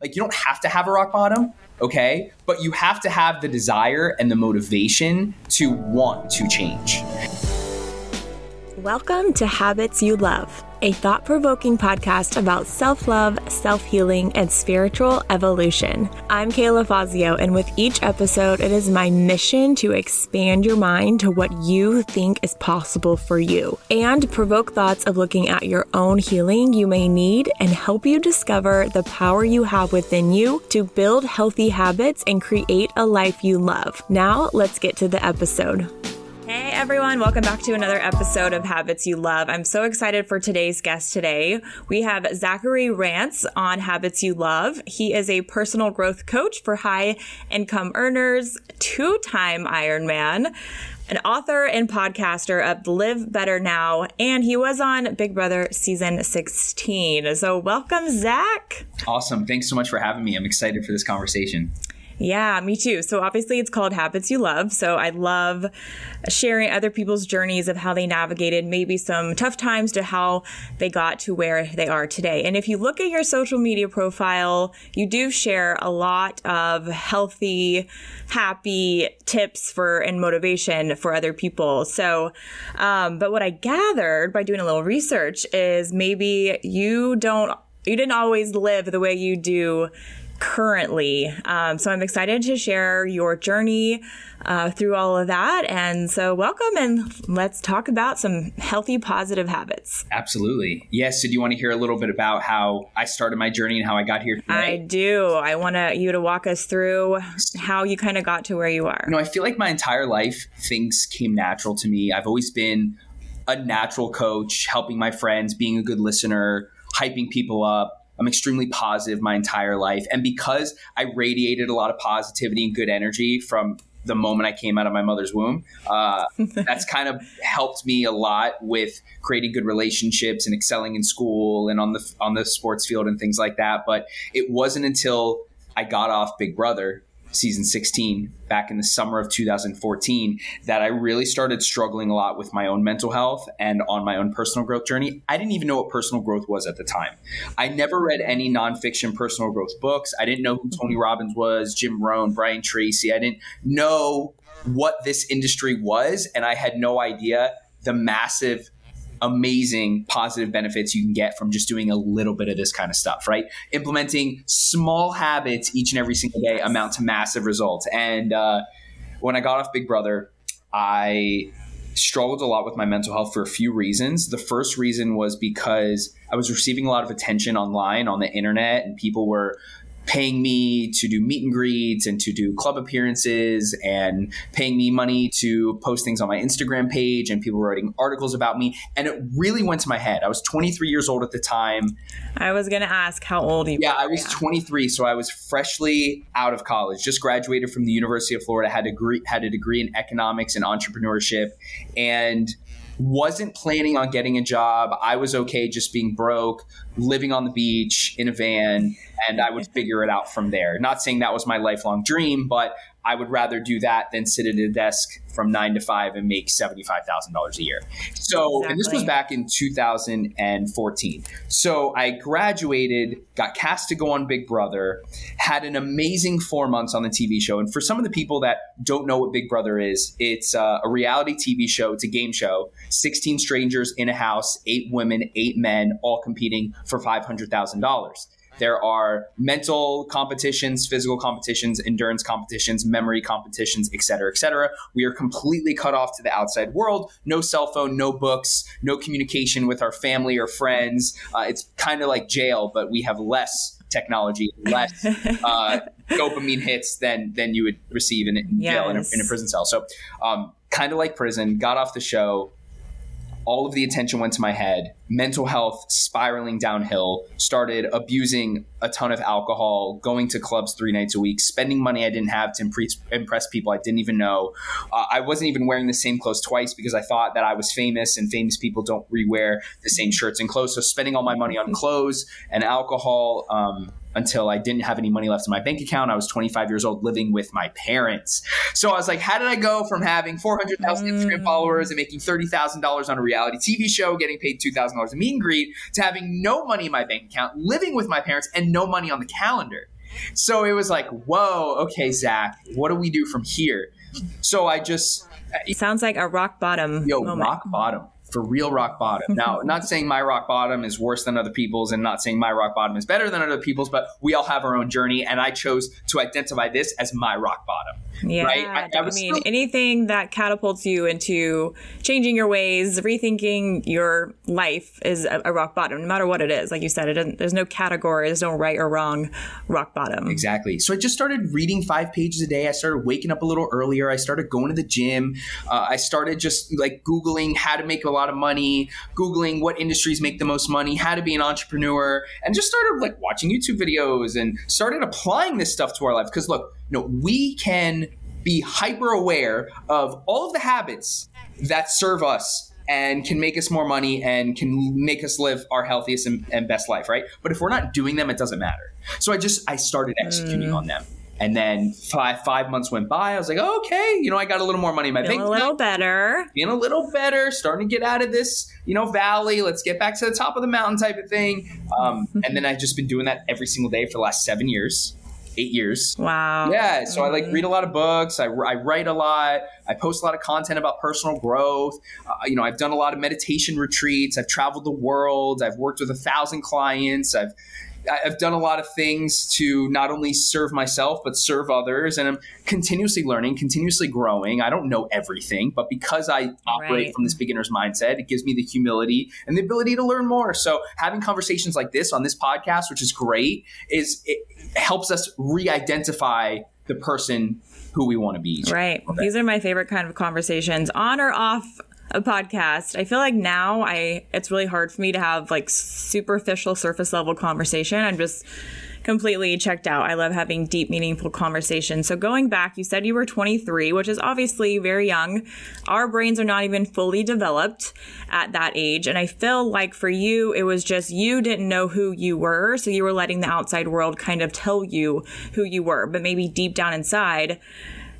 Like you don't have to have a rock bottom, okay? But you have to have the desire and the motivation to want to change. Welcome to Habits You Love, a thought provoking podcast about self love, self healing, and spiritual evolution. I'm Kayla Fassio, and with each episode, it is my mission to expand your mind to what you think is possible for you and provoke thoughts of looking at your own healing you may need and help you discover the power you have within you to build healthy habits and create a life you love. Now, let's get to the episode. Hey everyone, welcome back to another episode of Habits You Love. I'm so excited for today's guest today. We have Zachary Rance on Habits You Love. He is a personal growth coach for high income earners, two time Ironman, an author and podcaster of Live Better Now, and he was on Big Brother season 16. So welcome, Zach. Awesome. Thanks so much for having me. I'm excited for this conversation. Yeah, me too. So obviously it's called Habits You Love. So I love sharing other people's journeys of how they navigated maybe some tough times to how they got to where they are today. And if you look at your social media profile, you do share a lot of healthy, happy tips for and motivation for other people. So, um, but what I gathered by doing a little research is maybe you don't you didn't always live the way you do currently. Um, so I'm excited to share your journey uh, through all of that. And so, welcome and let's talk about some healthy, positive habits. Absolutely. Yes. So, do you want to hear a little bit about how I started my journey and how I got here today? I do. I want to, you to walk us through how you kind of got to where you are. You know, I feel like my entire life things came natural to me. I've always been a natural coach, helping my friends, being a good listener, hyping people up I'm extremely positive my entire life. And because I radiated a lot of positivity and good energy from the moment I came out of my mother's womb, uh, that's kind of helped me a lot with creating good relationships and excelling in school and on the on the sports field and things like that. But it wasn't until I got off Big Brother season 16 back in the summer of 2014 that I really started struggling a lot with my own mental health and on my own personal growth journey. I didn't even know what personal growth was at the time. I never read any nonfiction personal growth books. I didn't know who Tony mm-hmm. Robbins was, Jim Rohn, Brian Tracy. I didn't know what this industry was, and I had no idea the massive amazing positive benefits you can get from just doing a little bit of this kind of stuff, right? Implementing small habits each and every single day amount to massive results. And uh, when I got off Big Brother, I struggled a lot with my mental health for a few reasons. The first reason was because I was receiving a lot of attention online on the internet, and people were paying me to do meet and greets and to do club appearances and paying me money to post things on my Instagram page and people writing articles about me. And it really went to my head. I was 23 years old at the time. I was going to ask how old you yeah, were. I was 23. So I was freshly out of college, just graduated from the University of Florida, had a degree, had a degree in economics and entrepreneurship. And wasn't planning on getting a job. I was okay just being broke, living on the beach in a van, and I would figure it out from there. Not saying that was my lifelong dream, but I would rather do that than sit at a desk from nine to five and make $75,000 a year. So, exactly. and this was back in 2014. So I graduated, got cast to go on Big Brother, had an amazing four months on the TV show. And for some of the people that don't know what Big Brother is, it's uh, a reality TV show, it's a game show, 16 strangers in a house, eight women, eight men, all competing for $500,000. There are mental competitions, physical competitions, endurance competitions, memory competitions, et cetera, et cetera. We are completely cut off to the outside world. No cell phone, no books, no communication with our family or friends. Uh, it's kind of like jail, but we have less technology, less uh, dopamine hits than than you would receive in, in yes. jail in a, in a, prison cell. So, um, kind of like prison. Got off the show all of the attention went to my head, mental health spiraling downhill, started abusing a ton of alcohol, going to clubs three nights a week, spending money I didn't have to impress, people I didn't even know. Uh, I wasn't even wearing the same clothes twice because I thought that I was famous and famous people don't rewear the same shirts and clothes. So spending all my money on clothes and alcohol. Um, until I didn't have any money left in my bank account. I was 25 years old living with my parents. So I was like, how did I go from having 400,000 mm. Instagram followers and making $30,000 on a reality TV show, getting paid $2,000 a meet and greet, to having no money in my bank account, living with my parents, and no money on the calendar? So it was like, whoa, okay, Zach, what do we do from here? So I just. It Sounds like a rock bottom. Yo, moment. rock bottom for real rock bottom. Now, not saying my rock bottom is worse than other people's and not saying my rock bottom is better than other people's, but we all have our own journey. And I chose to identify this as my rock bottom. Yeah. Right? I, I, I mean, still- anything that catapults you into changing your ways, rethinking your life is a, a rock bottom, no matter what it is. Like you said, it there's no category, there's no right or wrong rock bottom. Exactly. So I just started reading five pages a day. I started waking up a little earlier. I started going to the gym. Uh, I started just like Googling how to make a lot of money, Googling what industries make the most money, how to be an entrepreneur, and just started like watching YouTube videos and started applying this stuff to our life. Because look, you know, we can be hyper aware of all of the habits that serve us and can make us more money and can make us live our healthiest and, and best life, right? But if we're not doing them, it doesn't matter. So I just I started executing mm. on them. And then five five months went by. I was like, okay, you know, I got a little more money in my bank. A little better. Being a little better. Starting to get out of this, you know, valley. Let's get back to the top of the mountain type of thing. Um, and then I've just been doing that every single day for the last seven years eight years. Wow. Yeah. So. I like mm-hmm. read a lot of books. I, I write a lot. I post a lot of content about personal growth. Uh, you know, I've done a lot of meditation retreats. I've traveled the world. I've worked with a thousand clients. I've I've done a lot of things to not only serve myself but serve others, and I'm continuously learning, continuously growing. I don't know everything, but because I operate right. from this beginner's mindset, it gives me the humility and the ability to learn more. So having conversations like this on this podcast, which is great, is it helps us re-identify the person who we want to be. Right. Okay. These are my favorite kind of conversations, on or off a podcast. I feel like now I it's really hard for me to have like superficial surface level conversation. I'm just completely checked out. I love having deep, meaningful conversations. So going back, you said you were 23, which is obviously very young. Our brains are not even fully developed at that age. And I feel like for you, it was just you didn't know who you were. So you were letting the outside world kind of tell you who you were. But maybe deep down inside,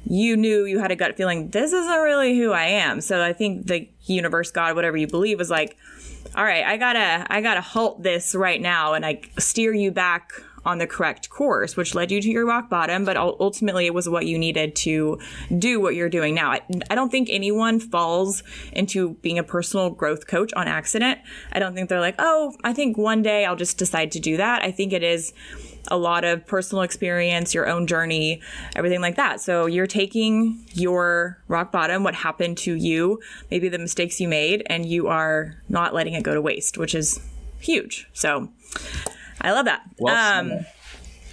you knew you had a gut feeling this isn't really who I am. So I think the universe, God, whatever you believe, was like, all right, I gotta, I gotta halt this right now and I steer you back on the correct course, which led you to your rock bottom, but ultimately it was what you needed to do what you're doing now. I, I, don't think anyone falls into being a personal growth coach on accident. I don't think they're like, oh, I think one day I'll just decide to do that. I think it is a lot of personal experience, your own journey, everything like that. So you're taking your rock bottom, what happened to you, maybe the mistakes you made, and you are not letting it go to waste, which is huge. So I love that. Well, um,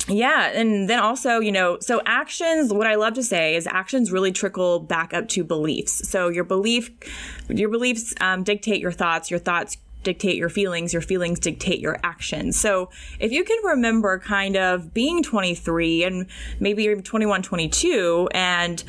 yeah. And then also, you know, so actions, what I love to say is actions really trickle back up to beliefs. So your belief, your beliefs um, dictate your thoughts, your thoughts dictate your feelings, your feelings dictate your actions. So if you can remember kind of being 23 and maybe you're 21, 22 and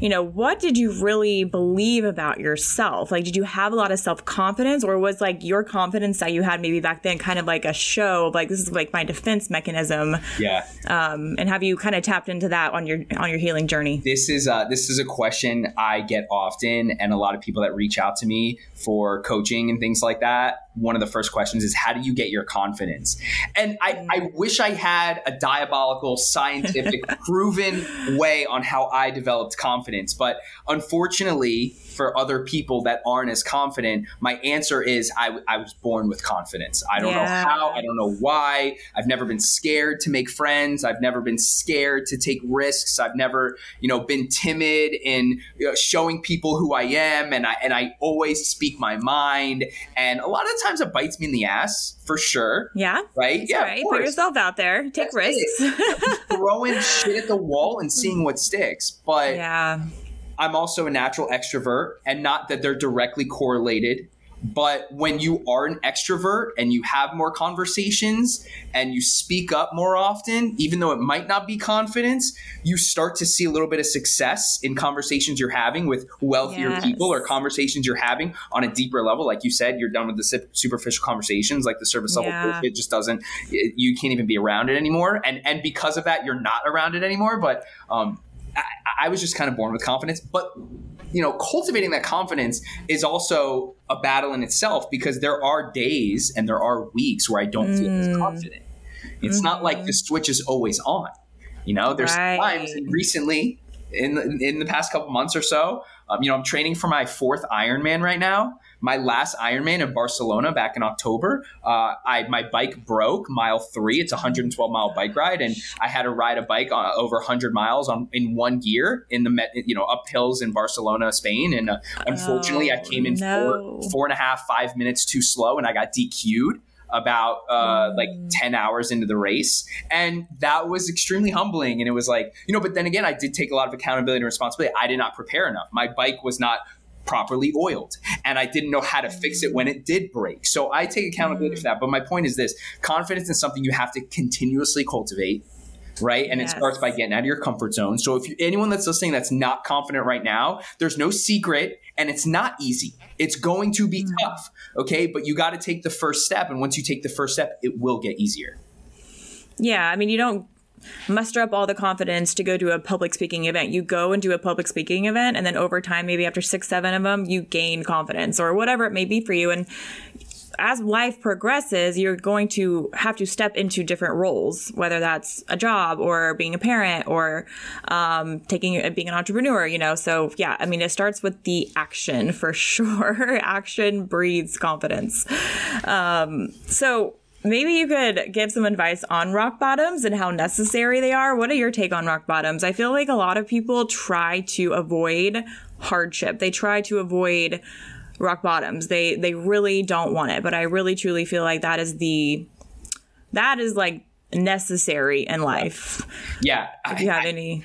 you know, what did you really believe about yourself? Like, did you have a lot of self confidence, or was like your confidence that you had maybe back then kind of like a show of like this is like my defense mechanism? Yeah. Um, and have you kind of tapped into that on your on your healing journey? This is uh, this is a question I get often, and a lot of people that reach out to me for coaching and things like that one of the first questions is how do you get your confidence? And I, mm. I wish I had a diabolical, scientific, proven way on how I developed confidence. But unfortunately, for other people that aren't as confident, my answer is I, I was born with confidence. I don't yeah. know how, I don't know why. I've never been scared to make friends. I've never been scared to take risks. I've never, you know, been timid in you know, showing people who I am, and I and I always speak my mind. And a lot of times it bites me in the ass for sure. Yeah. Right. yeah. Right. Put yourself out there. Take That's risks. throwing shit at the wall and seeing what sticks. But yeah. I'm also a natural extrovert, and not that they're directly correlated. But when you are an extrovert and you have more conversations and you speak up more often, even though it might not be confidence, you start to see a little bit of success in conversations you're having with wealthier yes. people or conversations you're having on a deeper level. Like you said, you're done with the superficial conversations, like the service level yeah. it just doesn't, you can't even be around it anymore. And, and because of that, you're not around it anymore. But, um, I, I was just kind of born with confidence, but you know, cultivating that confidence is also a battle in itself because there are days and there are weeks where I don't mm. feel as mm. confident. It's mm-hmm. not like the switch is always on. You know, there's right. times recently in the, in the past couple months or so, um, you know, I'm training for my fourth Ironman right now, my last Ironman in Barcelona back in October, uh, I my bike broke mile three. It's a 112 mile bike ride, and I had to ride a bike on, over 100 miles on in one gear in the you know up hills in Barcelona, Spain. And uh, unfortunately, oh, I came in no. four four and a half five minutes too slow, and I got DQ'd about uh, like mm. 10 hours into the race. And that was extremely humbling. And it was like, you know, but then again, I did take a lot of accountability and responsibility. I did not prepare enough. My bike was not properly oiled and I didn't know how to fix it when it did break. So I take accountability mm. for that. But my point is this confidence is something you have to continuously cultivate. Right. And yes. it starts by getting out of your comfort zone. So if you, anyone that's listening that's not confident right now, there's no secret and it's not easy. It's going to be mm. tough. Okay. But you got to take the first step. And once you take the first step, it will get easier. Yeah. I mean, you don't muster up all the confidence to go to a public speaking event. You go and do a public speaking event, and then over time, maybe after six, seven of them, you gain confidence or whatever it may be for you. And as life progresses, you're going to have to step into different roles, whether that's a job or being a parent or um, taking being an entrepreneur. You know, so yeah, I mean, it starts with the action for sure. action breeds confidence. Um, so maybe you could give some advice on rock bottoms and how necessary they are. What are your take on rock bottoms? I feel like a lot of people try to avoid hardship. They try to avoid rock bottoms. They they really don't want it, but I really truly feel like that is the that is like necessary in life. Yeah. If you have I, any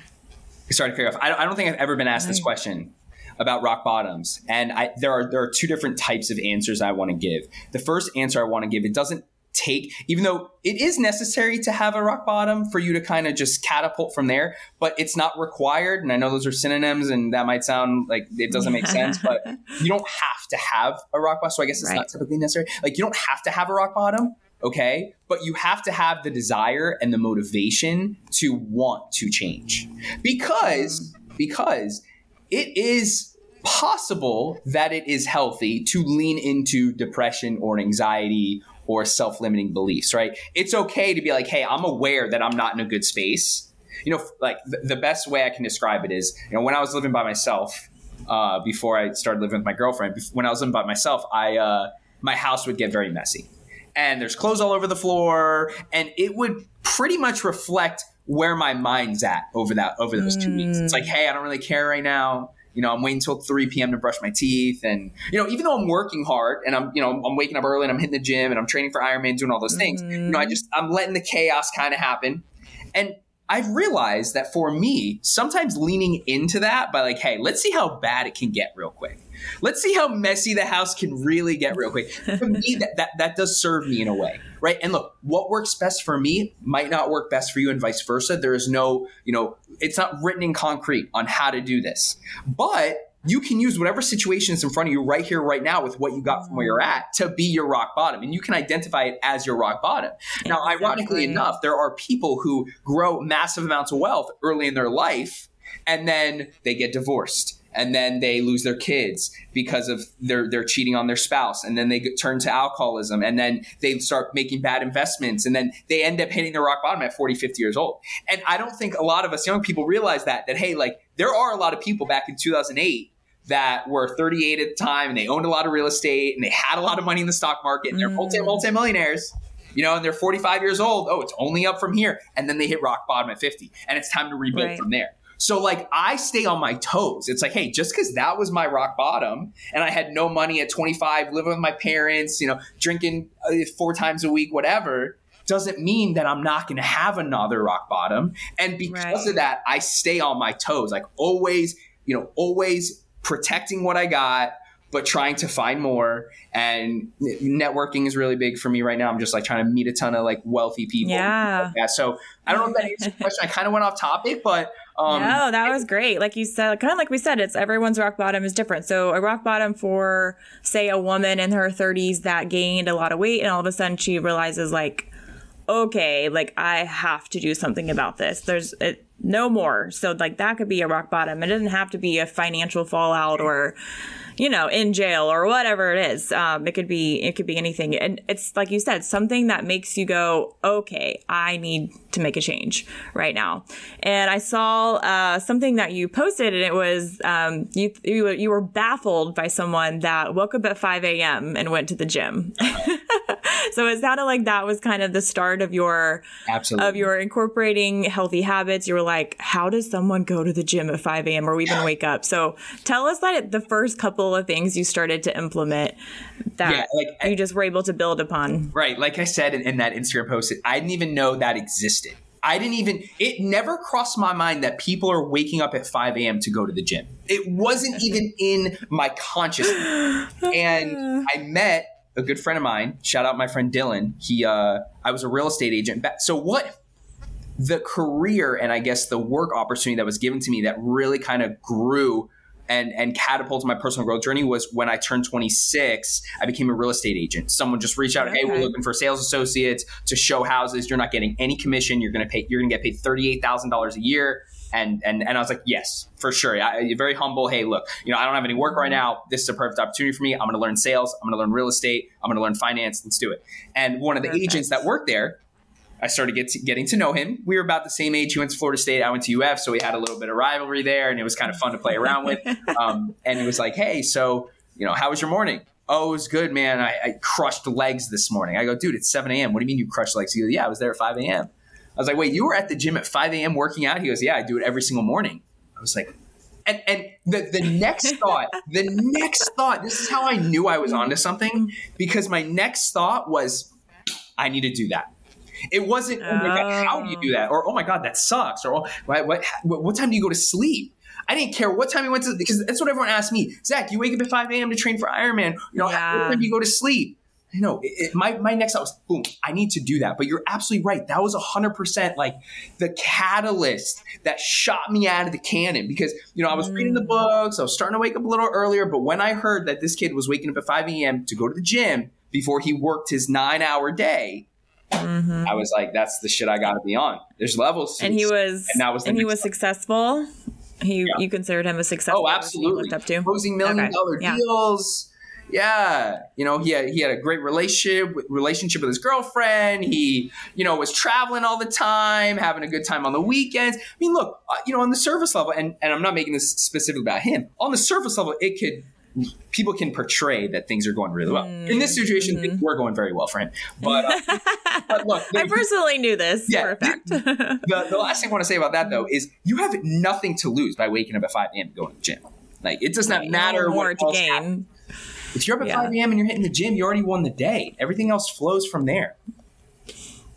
Sorry to clear off. I, I don't think I've ever been asked this question about rock bottoms, and I, there are there are two different types of answers I want to give. The first answer I want to give it doesn't take, even though it is necessary to have a rock bottom for you to kind of just catapult from there, but it's not required. And I know those are synonyms and that might sound like it doesn't make sense, but you don't have to have a rock bottom. So I guess it's right. not typically necessary. Like you don't have to have a rock bottom. Okay. But you have to have the desire and the motivation to want to change because, mm. because it is possible that it is healthy to lean into depression or anxiety or self limiting beliefs, right? It's okay to be like, hey, I'm aware that I'm not in a good space. You know, like the best way I can describe it is, you know, when I was living by myself, uh, before I started living with my girlfriend, when I was living by myself, I, uh, my house would get very messy. And there's clothes all over the floor, and it would pretty much reflect where my mind's at over that over those two weeks. It's like, hey, I don't really care right now you know, I'm waiting until 3 p.m. to brush my teeth. And, you know, even though I'm working hard and I'm, you know, I'm waking up early and I'm hitting the gym and I'm training for Ironman, doing all those things, mm-hmm. you know, I just, I'm letting the chaos kind of happen. And I've realized that for me, sometimes leaning into that by like, hey, let's see how bad it can get real quick. Let's see how messy the house can really get real quick. For me, that, that that does serve me in a way, right? And look, what works best for me might not work best for you, and vice versa. There is no, you know, it's not written in concrete on how to do this, but you can use whatever situation is in front of you right here, right now, with what you got from where you're at to be your rock bottom. And you can identify it as your rock bottom. Now, ironically enough, there are people who grow massive amounts of wealth early in their life and then they get divorced and then they lose their kids because of their they're cheating on their spouse and then they turn to alcoholism and then they start making bad investments and then they end up hitting the rock bottom at 40 50 years old and i don't think a lot of us young people realize that that hey like there are a lot of people back in 2008 that were 38 at the time and they owned a lot of real estate and they had a lot of money in the stock market and they're mm. multi multi millionaires you know, and they're 45 years old. Oh, it's only up from here. And then they hit rock bottom at 50 and it's time to rebuild right. from there. So like I stay on my toes. It's like, hey, just because that was my rock bottom and I had no money at 25, living with my parents, you know, drinking uh, four times a week, whatever, doesn't mean that I'm not going to have another rock bottom. And because right. of that, I stay on my toes. Like always, you know, always protecting what I got, but trying to find more. And networking is really big for me right now. I'm just like trying to meet a ton of like wealthy people. Yeah. Like so I don't know if that answers the question. I kind of went off topic, but um, no, that was great. Like you said, kind of like we said, it's everyone's rock bottom is different. So a rock bottom for say a woman in her 30s that gained a lot of weight and all of a sudden she realizes like, okay, like I have to do something about this. There's it, no more. So like that could be a rock bottom. It doesn't have to be a financial fallout or you know, in jail or whatever it is. Um, it could be, it could be anything. And it's like you said, something that makes you go, okay, I need to make a change right now. And I saw, uh, something that you posted and it was, um, you, you, you were baffled by someone that woke up at 5 a.m. and went to the gym. so it sounded like that was kind of the start of your, Absolutely. of your incorporating healthy habits. You were like, how does someone go to the gym at 5 a.m. or even wake up? So tell us that the first couple couple of things you started to implement that yeah, like, you just were able to build upon. Right. Like I said in, in that Instagram post, I didn't even know that existed. I didn't even, it never crossed my mind that people are waking up at 5 a.m. to go to the gym. It wasn't even in my consciousness. And I met a good friend of mine, shout out my friend Dylan. He, uh, I was a real estate agent. So what, the career and I guess the work opportunity that was given to me that really kind of grew and and catapulted my personal growth journey was when I turned 26. I became a real estate agent. Someone just reached out, okay. "Hey, we're looking for sales associates to show houses. You're not getting any commission. You're going to pay. You're to get paid thirty eight thousand dollars a year." And, and and I was like, yes, for sure. I, very humble. Hey, look, you know, I don't have any work right mm-hmm. now. This is a perfect opportunity for me. I'm going to learn sales. I'm going to learn real estate. I'm going to learn finance. Let's do it. And one of the perfect. agents that worked there I started get to, getting to know him. We were about the same age. He went to Florida State. I went to UF, so we had a little bit of rivalry there, and it was kind of fun to play around with. Um, and he was like, "Hey, so you know, how was your morning?" Oh, it was good, man. I, I crushed legs this morning. I go, dude, it's 7 a.m. What do you mean you crushed legs? He goes, yeah, I was there at 5 a.m. I was like, wait, you were at the gym at 5 a.m. working out? He goes, yeah, I do it every single morning. I was like, and, and the, the next thought, the next thought, this is how I knew I was onto something because my next thought was, I need to do that. It wasn't, oh my God, how do you do that? Or, oh my God, that sucks. Or, what, what, what time do you go to sleep? I didn't care what time you went to, because that's what everyone asked me. Zach, you wake up at 5 a.m. to train for Ironman. You know, yeah. what time do you go to sleep? You know, it, it, my, my next thought was, boom, I need to do that. But you're absolutely right. That was 100% like the catalyst that shot me out of the cannon because, you know, I was mm. reading the mm. books, I was starting to wake up a little earlier. But when I heard that this kid was waking up at 5 a.m. to go to the gym before he worked his nine hour day, Mm-hmm. I was like, that's the shit I got to be on. There's levels. and he was, and that was, and he was successful. He, yeah. you considered him a successful. Oh, absolutely. Looked up to closing million okay. dollar yeah. deals. Yeah, you know, he had, he had a great relationship relationship with his girlfriend. He, you know, was traveling all the time, having a good time on the weekends. I mean, look, uh, you know, on the surface level, and, and I'm not making this specific about him. On the surface level, it could people can portray that things are going really well. Mm, In this situation, mm-hmm. things were going very well for him. But, uh, but look, I personally knew this yeah, for a fact. the, the last thing I want to say about that though is you have nothing to lose by waking up at 5 a.m. and going to the gym. Like it does not right, matter what to gain. If you're up at yeah. 5 a.m. and you're hitting the gym, you already won the day. Everything else flows from there.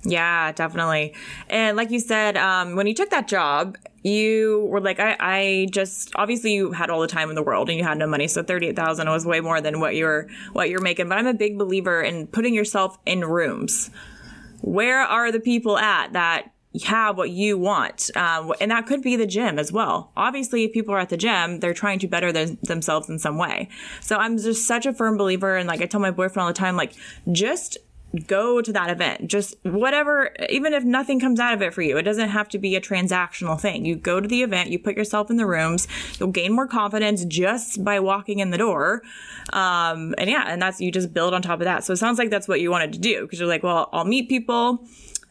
Yeah, definitely. And like you said, um, when you took that job, you were like, I, I just obviously you had all the time in the world and you had no money, so thirty eight thousand was way more than what you're what you're making. But I'm a big believer in putting yourself in rooms. Where are the people at that have what you want. Um, and that could be the gym as well. Obviously, if people are at the gym, they're trying to better their, themselves in some way. So I'm just such a firm believer. And like I tell my boyfriend all the time, like just go to that event. Just whatever, even if nothing comes out of it for you, it doesn't have to be a transactional thing. You go to the event, you put yourself in the rooms, you'll gain more confidence just by walking in the door. Um, and yeah, and that's, you just build on top of that. So it sounds like that's what you wanted to do because you're like, well, I'll meet people,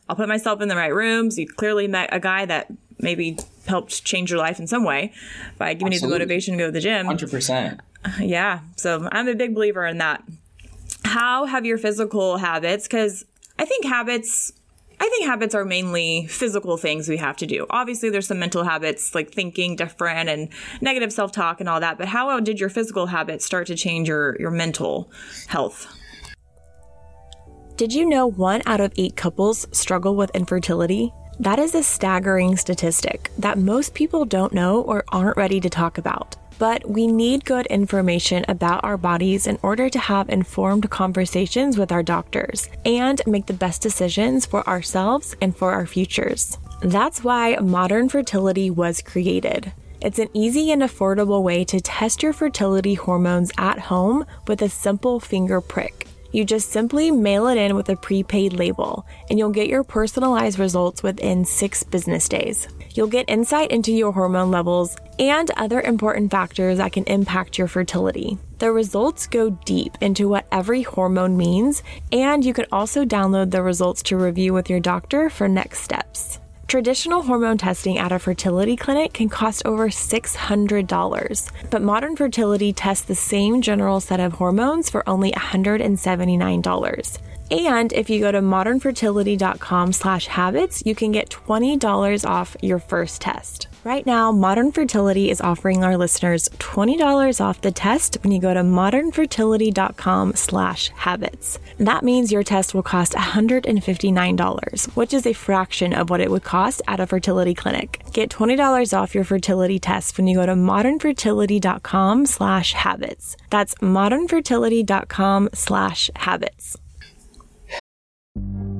I'll put myself in the right rooms. You clearly met a guy that maybe helped change your life in some way by giving Absolutely. you the motivation to go to the gym. 100%. Yeah. So I'm a big believer in that how have your physical habits, because I think habits, I think habits are mainly physical things we have to do. Obviously, there's some mental habits like thinking different and negative self talk and all that. But how did your physical habits start to change your, your mental health? Did you know one out of eight couples struggle with infertility? That is a staggering statistic that most people don't know or aren't ready to talk about. But we need good information about our bodies in order to have informed conversations with our doctors and make the best decisions for ourselves and for our futures. That's why modern fertility was created. It's an easy and affordable way to test your fertility hormones at home with a simple finger prick. You just simply mail it in with a prepaid label, and you'll get your personalized results within six business days. You'll get insight into your hormone levels and other important factors that can impact your fertility. The results go deep into what every hormone means, and you can also download the results to review with your doctor for next steps. Traditional hormone testing at a fertility clinic can cost over $600, but modern fertility tests the same general set of hormones for only $179. And if you go to modernfertility.com slash habits, you can get $20 off your first test. Right now, Modern Fertility is offering our listeners $20 off the test when you go to modernfertility.com slash habits. That means your test will cost $159, which is a fraction of what it would cost at a fertility clinic. Get $20 off your fertility test when you go to modernfertility.com slash habits. That's modernfertility.com slash habits.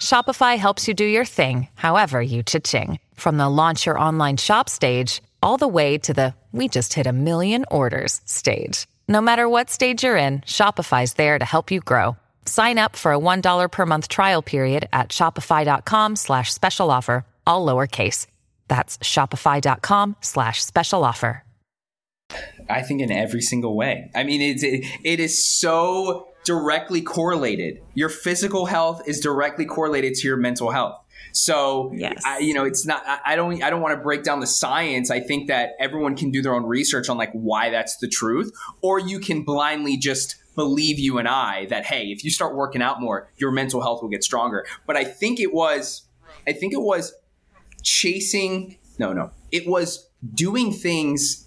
Shopify helps you do your thing, however you cha-ching. From the launch your online shop stage, all the way to the we just hit a million orders stage. No matter what stage you're in, Shopify's there to help you grow. Sign up for a $1 per month trial period at shopify.com slash special offer, all lowercase. That's shopify.com slash special offer. I think in every single way. I mean, it's, it, it is so directly correlated. Your physical health is directly correlated to your mental health. So, yes. I, you know, it's not. I, I don't. I don't want to break down the science. I think that everyone can do their own research on like why that's the truth, or you can blindly just believe you and I that hey, if you start working out more, your mental health will get stronger. But I think it was. I think it was chasing. No, no. It was doing things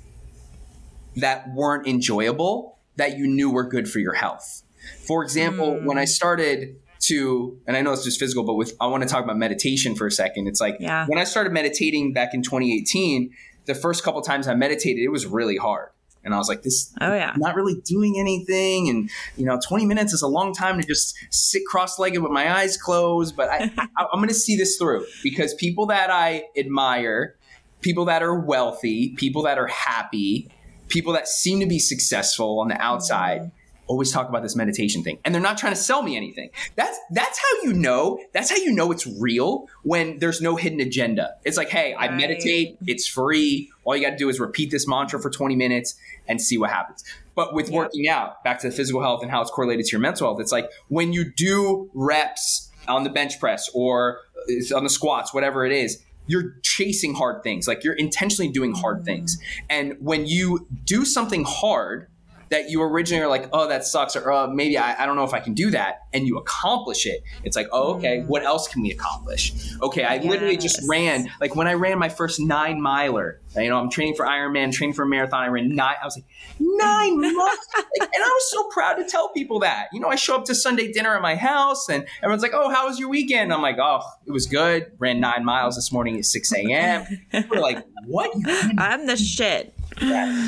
that weren't enjoyable that you knew were good for your health. For example, mm. when I started to, and I know it's just physical, but with I want to talk about meditation for a second. It's like yeah. when I started meditating back in 2018, the first couple times I meditated, it was really hard. And I was like, this, oh yeah, I'm not really doing anything. And you know, 20 minutes is a long time to just sit cross-legged with my eyes closed. But I, I I'm going to see this through because people that I admire, people that are wealthy, people that are happy, people that seem to be successful on the outside. Mm-hmm always talk about this meditation thing and they're not trying to sell me anything. That's that's how you know that's how you know it's real when there's no hidden agenda. It's like hey i meditate it's free all you got to do is repeat this mantra for 20 minutes and see what happens. But with working out back to the physical health and how it's correlated to your mental health it's like when you do reps on the bench press or uh, on the squats whatever it is you're chasing hard things like you're intentionally doing hard things. Mm. And when you do something hard that you originally are like, oh, that sucks, or oh, maybe I, I don't know if I can do that, and you accomplish it, it's like, oh, okay, mm. what else can we accomplish? Okay, I yes. literally just ran, like when I ran my first nine miler, you know, I'm training for Ironman, training for a marathon, I ran nine, I was like, nine months? like, and I was so proud to tell people that. You know, I show up to Sunday dinner at my house, and everyone's like, oh, how was your weekend? I'm like, oh, it was good. Ran nine miles this morning at 6 a.m. We're like, what? I'm the shit.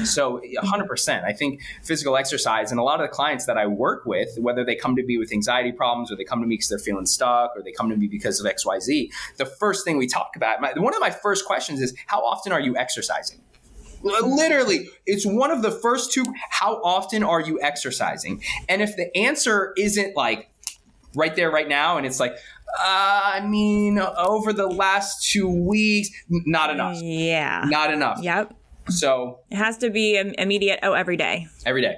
So 100%. I think physical exercise and a lot of the clients that I work with, whether they come to me with anxiety problems or they come to me because they're feeling stuck or they come to me because of XYZ, the first thing we talk about, my, one of my first questions is how often are you exercising? Literally, it's one of the first two. How often are you exercising? And if the answer isn't like right there, right now, and it's like, uh, I mean, over the last two weeks, not enough. Yeah. Not enough. Yep. So it has to be immediate. Oh, every day. Every day.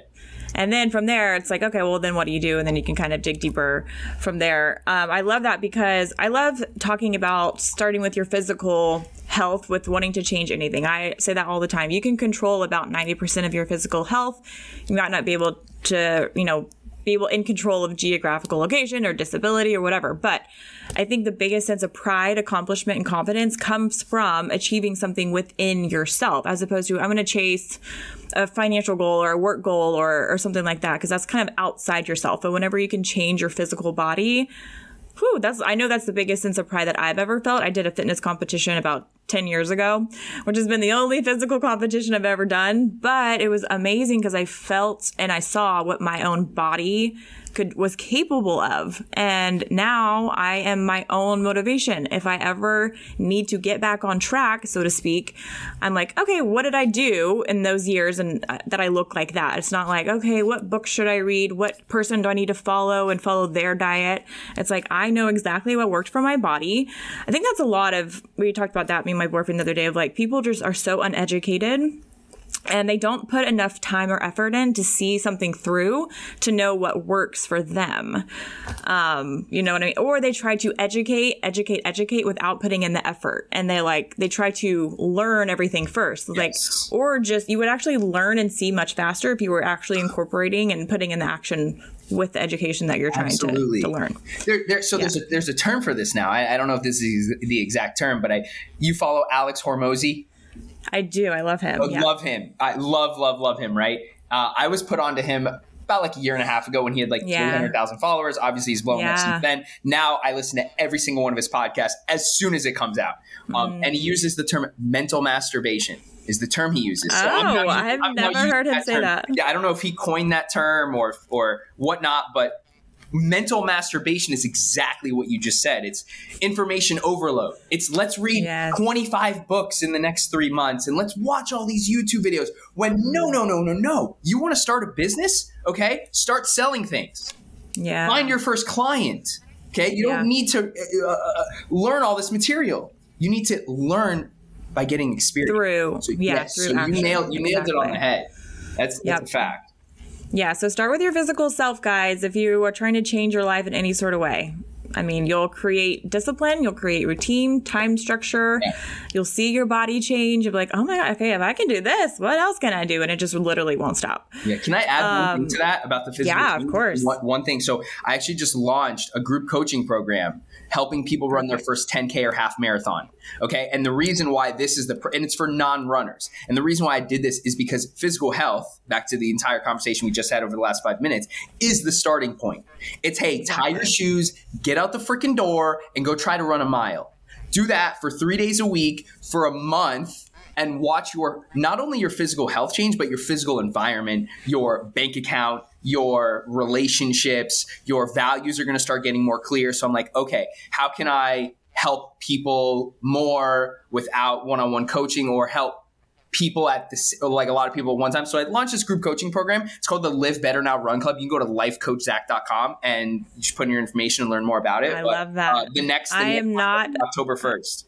And then from there, it's like, okay, well, then what do you do? And then you can kind of dig deeper from there. Um, I love that because I love talking about starting with your physical health with wanting to change anything. I say that all the time. You can control about 90% of your physical health. You might not be able to, you know, be in control of geographical location or disability or whatever. But I think the biggest sense of pride, accomplishment, and confidence comes from achieving something within yourself, as opposed to I'm going to chase a financial goal or a work goal or, or something like that, because that's kind of outside yourself. But whenever you can change your physical body, whew, that's I know that's the biggest sense of pride that I've ever felt. I did a fitness competition about 10 years ago, which has been the only physical competition I've ever done, but it was amazing because I felt and I saw what my own body could was capable of. And now I am my own motivation. If I ever need to get back on track, so to speak, I'm like, okay, what did I do in those years and uh, that I look like that? It's not like, okay, what book should I read? What person do I need to follow and follow their diet? It's like I know exactly what worked for my body. I think that's a lot of we talked about that my boyfriend the other day of like people just are so uneducated and they don't put enough time or effort in to see something through to know what works for them. Um, you know what I mean? Or they try to educate, educate, educate without putting in the effort. And they like, they try to learn everything first. Yes. Like, or just, you would actually learn and see much faster if you were actually incorporating and putting in the action with the education that you're trying to, to, learn. There, there, so yeah. there's a, there's a term for this now. I, I, don't know if this is the exact term, but I you follow Alex Hormozi. I do. I love him. I yeah. love him. I love, love, love him. Right. Uh, I was put onto him about like a year and a half ago when he had like yeah. 300,000 followers. Obviously, he's blown yeah. up since then. Now I listen to every single one of his podcasts as soon as it comes out. Um, mm. And he uses the term mental masturbation is the term he uses. So oh, I've never heard him say term. that. Yeah, I don't know if he coined that term or or whatnot, but mental masturbation is exactly what you just said. It's information overload. It's let's read yes. 25 books in the next three months and let's watch all these YouTube videos. When no, no, no, no, no. You want to start a business? Okay. Start selling things. Yeah. Find your first client. Okay. You don't need to uh, uh, learn all this material. You need to learn by getting experience. Through. So, yeah. Yes, through so you nailed, you nailed exactly. it on the head. That's, that's yep. a fact. Yeah, so start with your physical self, guys, if you are trying to change your life in any sort of way. I mean, you'll create discipline, you'll create routine, time structure. Yeah. You'll see your body change. You'll be like, oh my God, okay, if I can do this, what else can I do? And it just literally won't stop. Yeah. Can I add um, one thing um, to that about the physical? Yeah, of course. One, one, thing. So I actually just launched a group coaching program helping people run their first 10K or half marathon. Okay. And the reason why this is the, and it's for non runners. And the reason why I did this is because physical health, back to the entire conversation we just had over the last five minutes, is the starting point. It's, hey, tie your shoes, get out the freaking door, and go try to run a mile. Do that for three days a week for a month and watch your not only your physical health change, but your physical environment, your bank account, your relationships, your values are going to start getting more clear. So I'm like, okay, how can I help people more without one-on-one coaching or help people at this like a lot of people at one time. So I launched this group coaching program. It's called the Live Better Now Run Club. You can go to lifecoachzach.com and you just put in your information and learn more about it. I but, love that. Uh, the next I am not October 1st.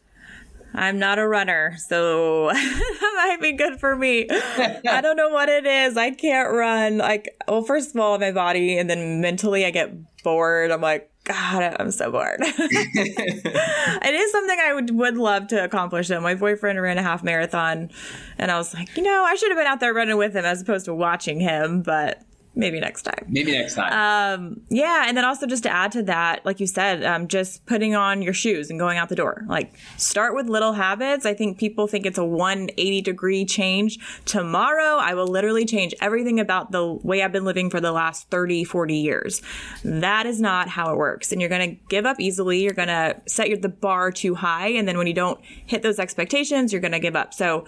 I'm not a runner, so that might be good for me. I don't know what it is. I can't run. Like, well, first of all, my body, and then mentally, I get bored. I'm like, God, I'm so bored. it is something I would would love to accomplish. Though my boyfriend ran a half marathon, and I was like, you know, I should have been out there running with him as opposed to watching him. But maybe next time. Maybe next time. Um, yeah, and then also just to add to that, like you said, um, just putting on your shoes and going out the door. Like start with little habits. I think people think it's a 180 degree change. Tomorrow, I will literally change everything about the way I've been living for the last 30, 40 years. That is not how it works. And you're going to give up easily. You're going to set your, the bar too high. And then when you don't hit those expectations, you're going to give up. So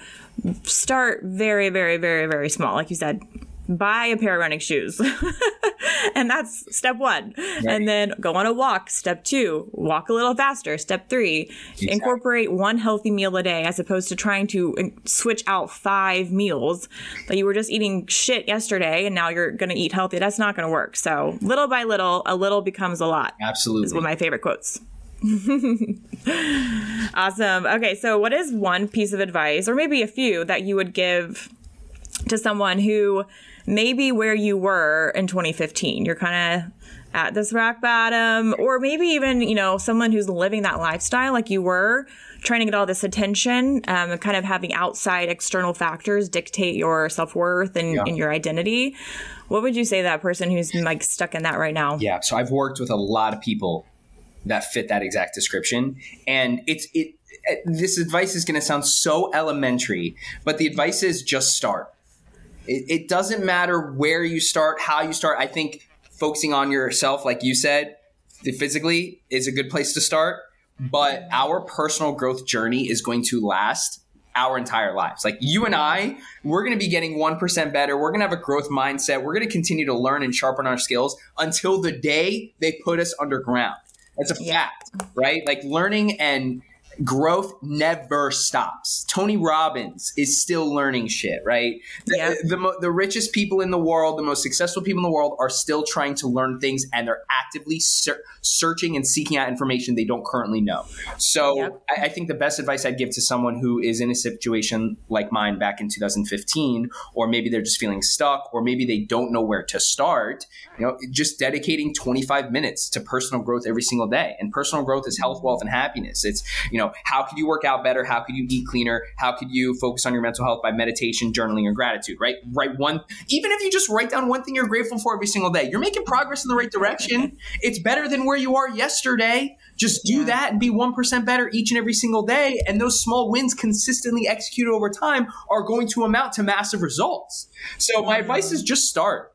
start very, very, very, very small. Like you said, buy a pair of running shoes. and that's step one. Right. And then go on a walk. Step two, walk a little faster. Step three, exactly. incorporate one healthy meal a day as opposed to trying to uh, switch out five meals that you were just eating shit yesterday and now you're going to eat healthy. That's not going to work. So little by little, a little becomes a lot. Absolutely. Is one of my favorite quotes. awesome. Okay, so what is one piece of advice, or maybe a few, that you would give to someone who maybe where you were in 2015. You're kind of at this rock bottom, or maybe even, you know, someone who's living that lifestyle like you were, trying to get all this attention, um, kind of having outside external factors dictate your self worth and, yeah. and your identity. What would you say to that person who's like stuck in that right now? Yeah. So I've worked with a lot of people that fit that exact description. And it's, it, this advice is going to sound so elementary, but the advice is just start it, it doesn't matter where you start, how you start. I think focusing on yourself, like you said, physically is a good place to start. But our personal growth journey is going to last our entire lives. Like you and I, we're going to be getting 1% better. We're going to have a growth mindset. We're going to continue to learn and sharpen our skills until the day they put us underground. That's a yeah. fact, right? Like learning and growth never stops. Tony Robbins is still learning shit, right? The, yeah. the, the, the, richest people in the world, the most successful people in the world are still trying to learn things and they're actively ser- searching and seeking out information they don't currently know. So yep. I, I, think the best advice I'd give to someone who is in a situation like mine back in 2015, or maybe they're just feeling stuck, or maybe they don't know where to start, you know, just dedicating 25 minutes to personal growth every single day. And personal growth is health, wealth, and happiness. It's, you know, know, how could you work out better? How could you eat cleaner? How could you focus on your mental health by meditation, journaling, and gratitude, right? Write one, even if you just write down one thing you're grateful for every single day, you're making progress in the right direction. It's better than where you are yesterday. Just do yeah. that and be 1% better each and every single day. And those small wins consistently executed over time are going to amount to massive results. So my advice is just start.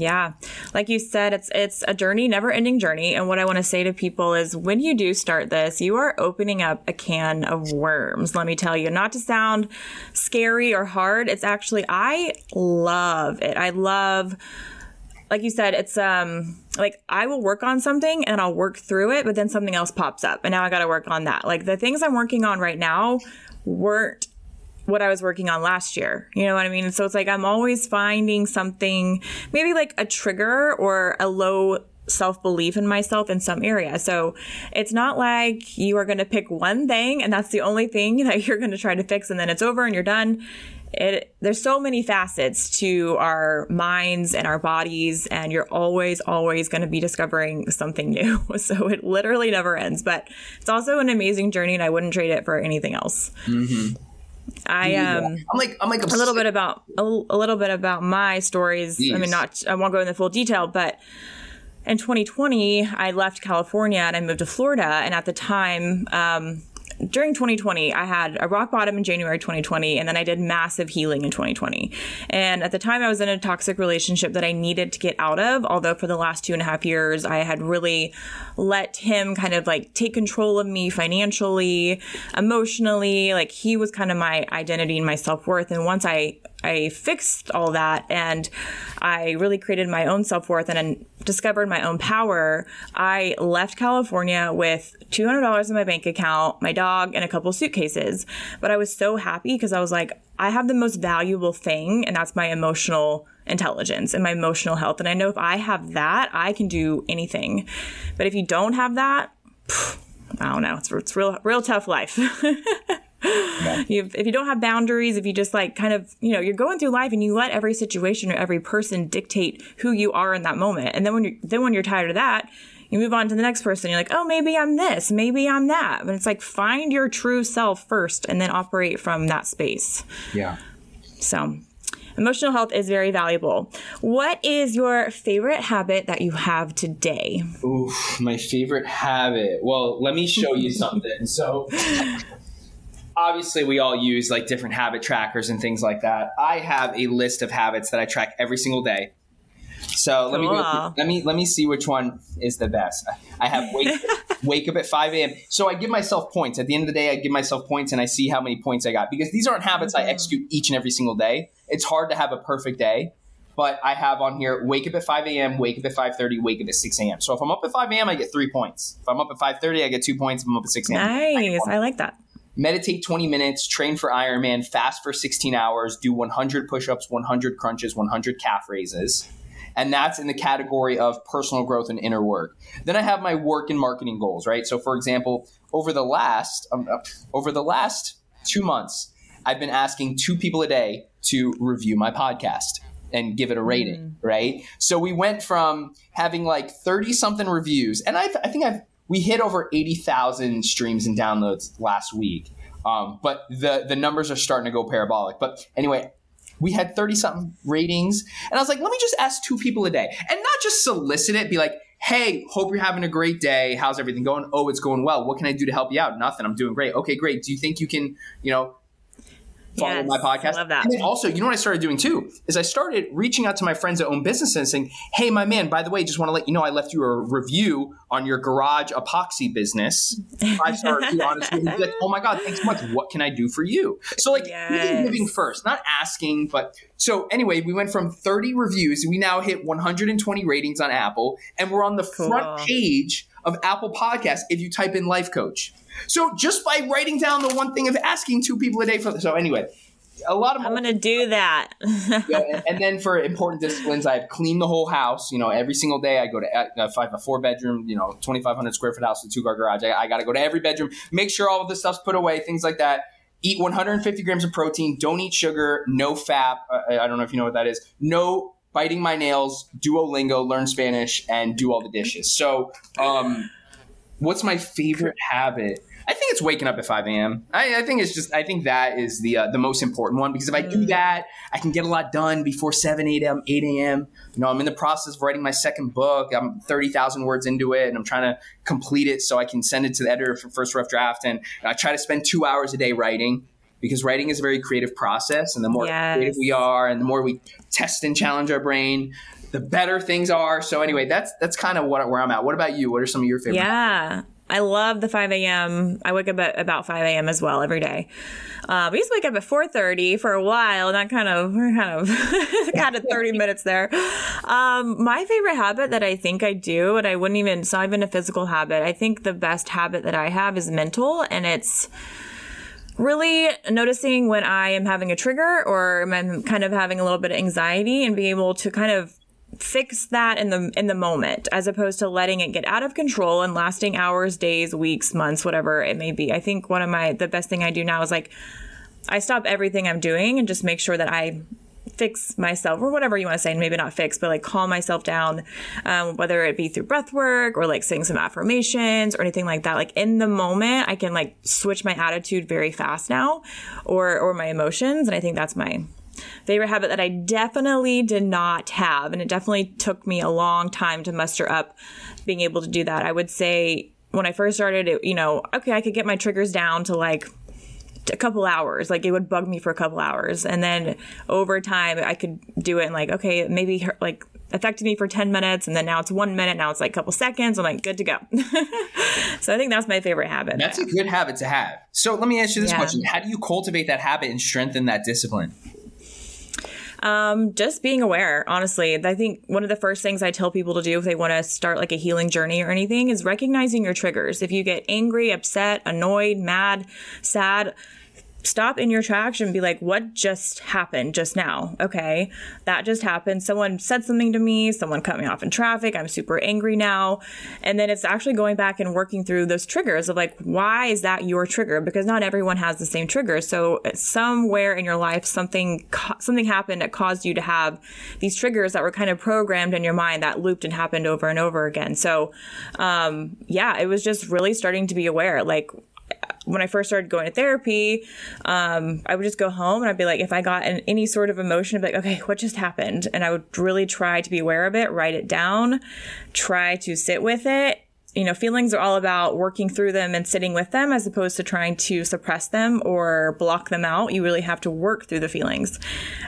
Yeah. Like you said, it's it's a journey, never ending journey. And what I want to say to people is when you do start this, you are opening up a can of worms. Let me tell you, not to sound scary or hard. It's actually I love it. I love like you said, it's um like I will work on something and I'll work through it, but then something else pops up and now I got to work on that. Like the things I'm working on right now weren't what I was working on last year. You know what I mean? So it's like I'm always finding something, maybe like a trigger or a low self belief in myself in some area. So it's not like you are going to pick one thing and that's the only thing that you're going to try to fix and then it's over and you're done. It, there's so many facets to our minds and our bodies, and you're always, always going to be discovering something new. So it literally never ends, but it's also an amazing journey, and I wouldn't trade it for anything else. Mm-hmm. I um I'm like I'm like a little bit about a, a, little bit about my stories. Jeez. I mean not I won't go into full detail, but in 2020 I left California and I moved to Florida and at the time um during 2020, I had a rock bottom in January 2020, and then I did massive healing in 2020. And at the time, I was in a toxic relationship that I needed to get out of. Although for the last two and a half years, I had really let him kind of like take control of me financially, emotionally. Like he was kind of my identity and my self worth. And once I I fixed all that and I really created my own self worth and discovered my own power. I left California with $200 in my bank account, my dog, and a couple suitcases. But I was so happy because I was like, I have the most valuable thing, and that's my emotional intelligence and my emotional health. And I know if I have that, I can do anything. But if you don't have that, I don't know. It's, it's real, real tough life. Yeah. if you don't have boundaries, if you just like kind of, you know, you're going through life and you let every situation or every person dictate who you are in that moment. And then when you're, then when you're tired of that, you move on to the next person. You're like, oh, maybe I'm this, maybe I'm that. But it's like find your true self first and then operate from that space. Yeah. So emotional health is very valuable. What is your favorite habit that you have today? Oof, my favorite habit. Well, let me show you something. So obviously we all use like different habit trackers and things like that. I have a list of habits that I track every single day. So let cool. me go, let me let me see which one is the best. I have wake wake up at five a.m. So I give myself points. At the end of the day, I give myself points and I see how many points I got because these aren't habits mm-hmm. I execute each and every single day. It's hard to have a perfect day, but I have on here wake up at five a.m., wake up at five thirty, wake up at six a.m. So if I'm up at five a.m., I get three points. If I'm up at five thirty, I get two points. If I'm up at six a.m., nice. I, I like that meditate 20 minutes, train for Ironman, fast for 16 hours, do 100 push ups, 100 crunches, 100 calf raises. And that's in the category of personal growth and inner work. Then I have my work and marketing goals, right? So, for example, over the last um, uh, over the last two months, I've been asking two people a day to review my podcast and give it a rating, mm. right? So we went from having like 30 something reviews, and I've, I think I've we hit over 80,000 streams and downloads last week. Um, but the the numbers are starting to go parabolic. But anyway, we had 30 something ratings. And I was like, let me just ask two people a day and not just solicit it, be like, hey, hope you're having a great day. How's everything going? Oh, it's going well. What can I do to help you out? Nothing. I'm doing great. Okay, great. Do you think you can, you know, follow yes, my podcast. Love that. And then also, you know what I started doing too is I started reaching out to my friends that own businesses and saying, "Hey, my man, by the way, just want to let you know I left you a review on your garage epoxy business. Five star review, honestly. like, oh my god, thanks so much. What can I do for you? So like, yes. moving first, not asking, but so anyway, we went from 30 reviews. We now hit 120 ratings on Apple, and we're on the cool. front page of Apple Podcasts if you type in life coach. So just by writing down the one thing of asking two people a day for so anyway, a lot of I'm going to do that. yeah, and, then for important disciplines, I've cleaned the whole house. You know, every single day I go to I have a four bedroom, you know, 2,500 square foot house with two car garage. I, I got to go to every bedroom, make sure all of this stuff's put away, things like that. Eat 150 grams of protein. Don't eat sugar. NoFap. Uh, I don't know if you know what that is. No biting my nails. Duolingo. Learn Spanish and do all the dishes. So, um, what's my favorite habit? I think it's waking up at 5 a.m. I, I, think it's just, I think that is the uh, the most important one because if I do mm. that, I can get a lot done before 7, 8 a.m., 8 a.m. You know, I'm in the process of writing my second book. I'm 30,000 words into it and I'm trying to complete it so I can send it to the editor for first rough draft. And I try to spend two hours a day writing because writing is a very creative process. And the more yes. creative we are and the more we test and challenge our brain, the better things are. So anyway, that's that's kind of what where I'm at. What about you? What are some of your favorite? Yeah. I love the 5 a.m. I wake up at about 5 a.m. as well every day. Uh, we used to wake up at 4:30 for a while, and that kind of kind of got a 30 minutes there. Um, my favorite habit that I think I do, and I wouldn't even it's not even a physical habit. I think the best habit that I have is mental, and it's really noticing when I am having a trigger or I'm kind of having a little bit of anxiety and be able to kind of fix that in the in the moment as opposed to letting it get out of control and lasting hours, days, weeks, months, whatever it may be. I think one of my the best thing I do now is like I stop everything I'm doing and just make sure that I fix myself or whatever you want to say and maybe not fix but like calm myself down um, whether it be through breath work or like saying some affirmations or anything like that like in the moment i can like switch my attitude very fast now or or my emotions and i think that's my favorite habit that I definitely did not have. And it definitely took me a long time to muster up being able to do that. I would say when I first started, it, you know, okay, I could get my triggers down to like a couple hours. Like it would bug me for a couple hours. And then over time, I could do it and like, okay, maybe like affected me for 10 minutes and then now it's one minute. Now it's like a couple seconds. I'm like, good to go. so I think that's my favorite habit. That's a good habit to have. So let me ask you this yeah. question How do you cultivate that habit and strengthen that discipline? Um, just being aware, honestly. I think one of the first things I tell people to do if they want to start like a healing journey or anything is recognizing your triggers. If you get angry, upset, annoyed, mad, sad, stop in your tracks and be like, what just happened just now? Okay, that just happened. Someone said something to me, someone cut me off in traffic. I'm super angry now. And then it's actually going back and working through those triggers of like, why is that your trigger? Because not everyone has the same trigger. So somewhere in your life, something, something happened that caused you to have these triggers that were kind of programmed in your mind that looped and happened over and over again. So, um, yeah, it was just really starting to be aware. Like, when I first started going to therapy, um, I would just go home and I'd be like, if I got an, any sort of emotion, I'd be like, okay, what just happened? And I would really try to be aware of it, write it down, try to sit with it. You know, feelings are all about working through them and sitting with them as opposed to trying to suppress them or block them out. You really have to work through the feelings.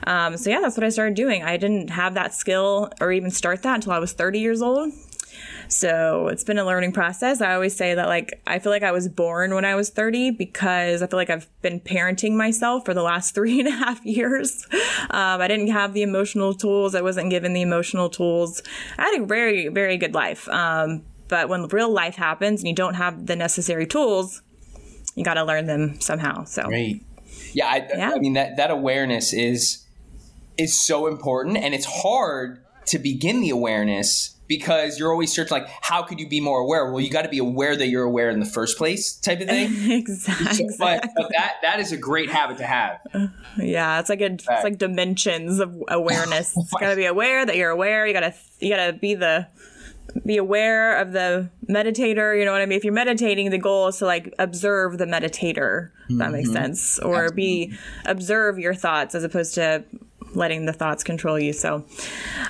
Um, so, yeah, that's what I started doing. I didn't have that skill or even start that until I was 30 years old. So it's been a learning process. I always say that, like, I feel like I was born when I was 30 because I feel like I've been parenting myself for the last three and a half years. Um, I didn't have the emotional tools. I wasn't given the emotional tools. I had a very, very good life. Um, but when real life happens and you don't have the necessary tools, you got to learn them somehow. So, great. Yeah, I, yeah. I mean that that awareness is is so important, and it's hard to begin the awareness because you're always searching like how could you be more aware? Well you got to be aware that you're aware in the first place type of thing. Exactly. But, but, that that is a great habit to have. Yeah it's like a, it's like dimensions of awareness. Oh, got to be aware that you're aware. You gotta you gotta be the be aware of the meditator you know what i mean? If you're meditating the goal is to like observe the meditator mm-hmm. that makes mm-hmm. sense or Absolutely. be observe your thoughts as opposed to letting the thoughts control you. So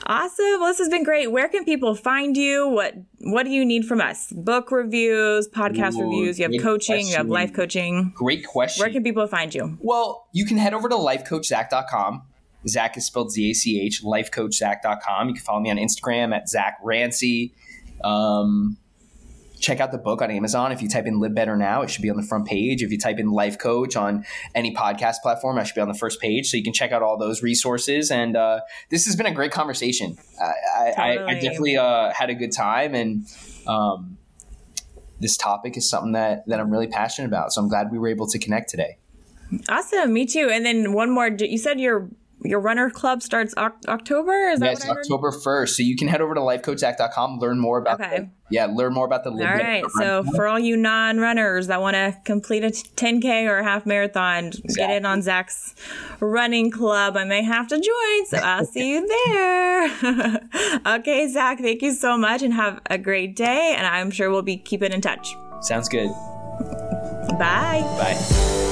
awesome. Well, this has been great. Where can people find you? What what do you need from us? Book reviews, podcast Ooh, reviews, you have coaching, question. you have life coaching. Great question. Where can people find you? Well, you can head over to lifecoachzach.com. Zach is spelled Z A C H, lifecoachzach.com. You can follow me on Instagram at Zach Rance. Um, check out the book on Amazon. If you type in Live Better Now, it should be on the front page. If you type in Life Coach on any podcast platform, I should be on the first page. So you can check out all those resources. And uh, this has been a great conversation. I, totally. I, I definitely uh, had a good time. And um, this topic is something that, that I'm really passionate about. So I'm glad we were able to connect today. Awesome. Me too. And then one more. You said you're your runner club starts October. Is that yes, October first. So you can head over to lifecoachzach.com, learn more about. Okay. The, yeah, learn more about the. All right. So for all you non-runners that want to complete a 10k or a half marathon, exactly. get in on Zach's running club. I may have to join, so I'll see you there. okay, Zach. Thank you so much, and have a great day. And I'm sure we'll be keeping in touch. Sounds good. Bye. Bye.